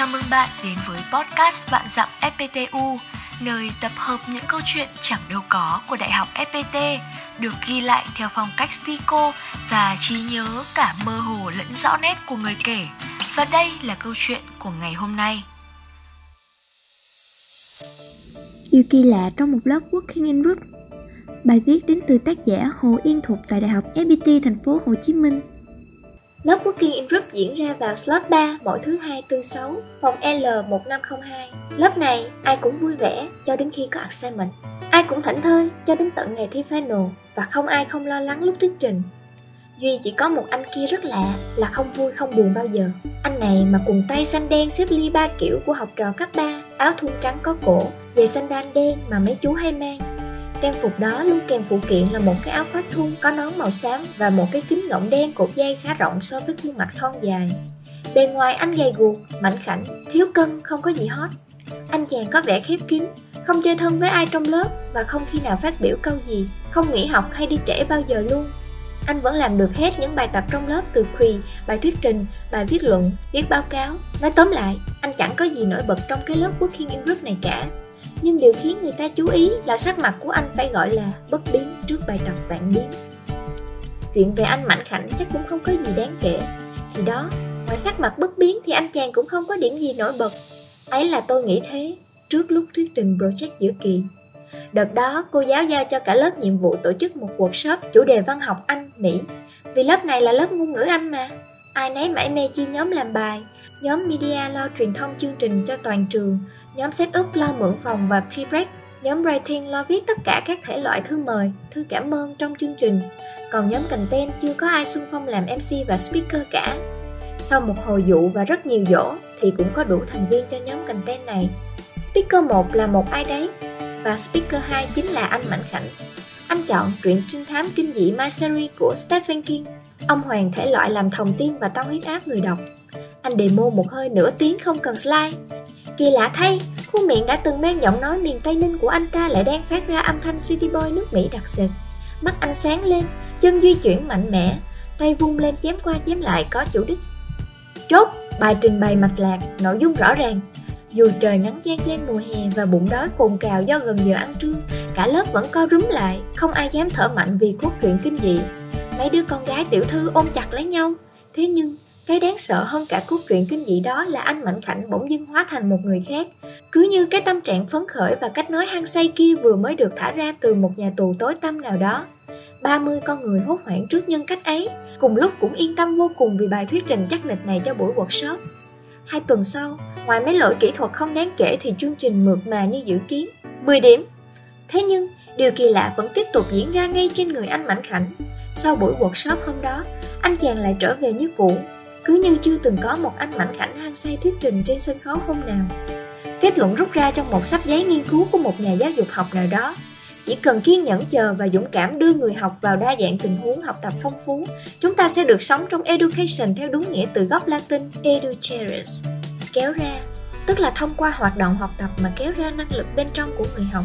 Chào mừng bạn đến với podcast Vạn Dặm FPTU, nơi tập hợp những câu chuyện chẳng đâu có của Đại học FPT, được ghi lại theo phong cách stico và trí nhớ cả mơ hồ lẫn rõ nét của người kể. Và đây là câu chuyện của ngày hôm nay. Điều kỳ lạ trong một lớp Working in Group Bài viết đến từ tác giả Hồ Yên Thục tại Đại học FPT thành phố Hồ Chí Minh Lớp Working in Group diễn ra vào slot 3 mỗi thứ hai tư sáu, phòng L1502. Lớp này ai cũng vui vẻ cho đến khi có assignment. Ai cũng thảnh thơi cho đến tận ngày thi final và không ai không lo lắng lúc thuyết trình. Duy chỉ có một anh kia rất lạ là không vui không buồn bao giờ. Anh này mà quần tay xanh đen xếp ly ba kiểu của học trò cấp 3, áo thun trắng có cổ, giày xanh đan đen mà mấy chú hay mang, Trang phục đó luôn kèm phụ kiện là một cái áo khoác thun có nón màu xám và một cái kính ngỗng đen cột dây khá rộng so với khuôn mặt thon dài. Bề ngoài anh gầy guộc, mạnh khảnh, thiếu cân, không có gì hot. Anh chàng có vẻ khép kín, không chơi thân với ai trong lớp và không khi nào phát biểu câu gì, không nghỉ học hay đi trễ bao giờ luôn. Anh vẫn làm được hết những bài tập trong lớp từ quỳ, bài thuyết trình, bài viết luận, viết báo cáo. Nói tóm lại, anh chẳng có gì nổi bật trong cái lớp Working in Group này cả nhưng điều khiến người ta chú ý là sắc mặt của anh phải gọi là bất biến trước bài tập vạn biến. Chuyện về anh Mạnh Khảnh chắc cũng không có gì đáng kể. Thì đó, ngoài sắc mặt bất biến thì anh chàng cũng không có điểm gì nổi bật. Ấy là tôi nghĩ thế, trước lúc thuyết trình project giữa kỳ. Đợt đó, cô giáo giao cho cả lớp nhiệm vụ tổ chức một workshop chủ đề văn học Anh, Mỹ. Vì lớp này là lớp ngôn ngữ Anh mà. Ai nấy mãi mê chia nhóm làm bài, nhóm media lo truyền thông chương trình cho toàn trường, nhóm setup lo mượn phòng và tea break, nhóm writing lo viết tất cả các thể loại thư mời, thư cảm ơn trong chương trình. Còn nhóm content chưa có ai xung phong làm MC và speaker cả. Sau một hồi dụ và rất nhiều dỗ thì cũng có đủ thành viên cho nhóm content này. Speaker 1 là một ai đấy và speaker 2 chính là anh Mạnh Khảnh. Anh chọn truyện trinh thám kinh dị My Series của Stephen King. Ông Hoàng thể loại làm thòng tim và tăng huyết áp người đọc. Anh demo một hơi nửa tiếng không cần slide. Kỳ lạ thay, khuôn miệng đã từng mang giọng nói miền Tây Ninh của anh ta lại đang phát ra âm thanh City Boy nước Mỹ đặc sệt. Mắt anh sáng lên, chân di chuyển mạnh mẽ, tay vung lên chém qua chém lại có chủ đích. Chốt, bài trình bày mạch lạc, nội dung rõ ràng. Dù trời nắng chang chang mùa hè và bụng đói cồn cào do gần giờ ăn trưa, cả lớp vẫn co rúm lại, không ai dám thở mạnh vì cốt truyện kinh dị. Mấy đứa con gái tiểu thư ôm chặt lấy nhau. Thế nhưng, cái đáng sợ hơn cả cốt truyện kinh dị đó là anh Mạnh Khảnh bỗng dưng hóa thành một người khác. Cứ như cái tâm trạng phấn khởi và cách nói hăng say kia vừa mới được thả ra từ một nhà tù tối tăm nào đó. 30 con người hốt hoảng trước nhân cách ấy, cùng lúc cũng yên tâm vô cùng vì bài thuyết trình chắc nịch này cho buổi workshop. Hai tuần sau, ngoài mấy lỗi kỹ thuật không đáng kể thì chương trình mượt mà như dự kiến, 10 điểm. Thế nhưng, điều kỳ lạ vẫn tiếp tục diễn ra ngay trên người anh Mạnh Khảnh. Sau buổi workshop hôm đó, anh chàng lại trở về như cũ, cứ như chưa từng có một anh mảnh khảnh hăng say thuyết trình trên sân khấu hôm nào. Kết luận rút ra trong một sắp giấy nghiên cứu của một nhà giáo dục học nào đó, chỉ cần kiên nhẫn chờ và dũng cảm đưa người học vào đa dạng tình huống học tập phong phú, chúng ta sẽ được sống trong education theo đúng nghĩa từ gốc Latin educeres, kéo ra, tức là thông qua hoạt động học tập mà kéo ra năng lực bên trong của người học.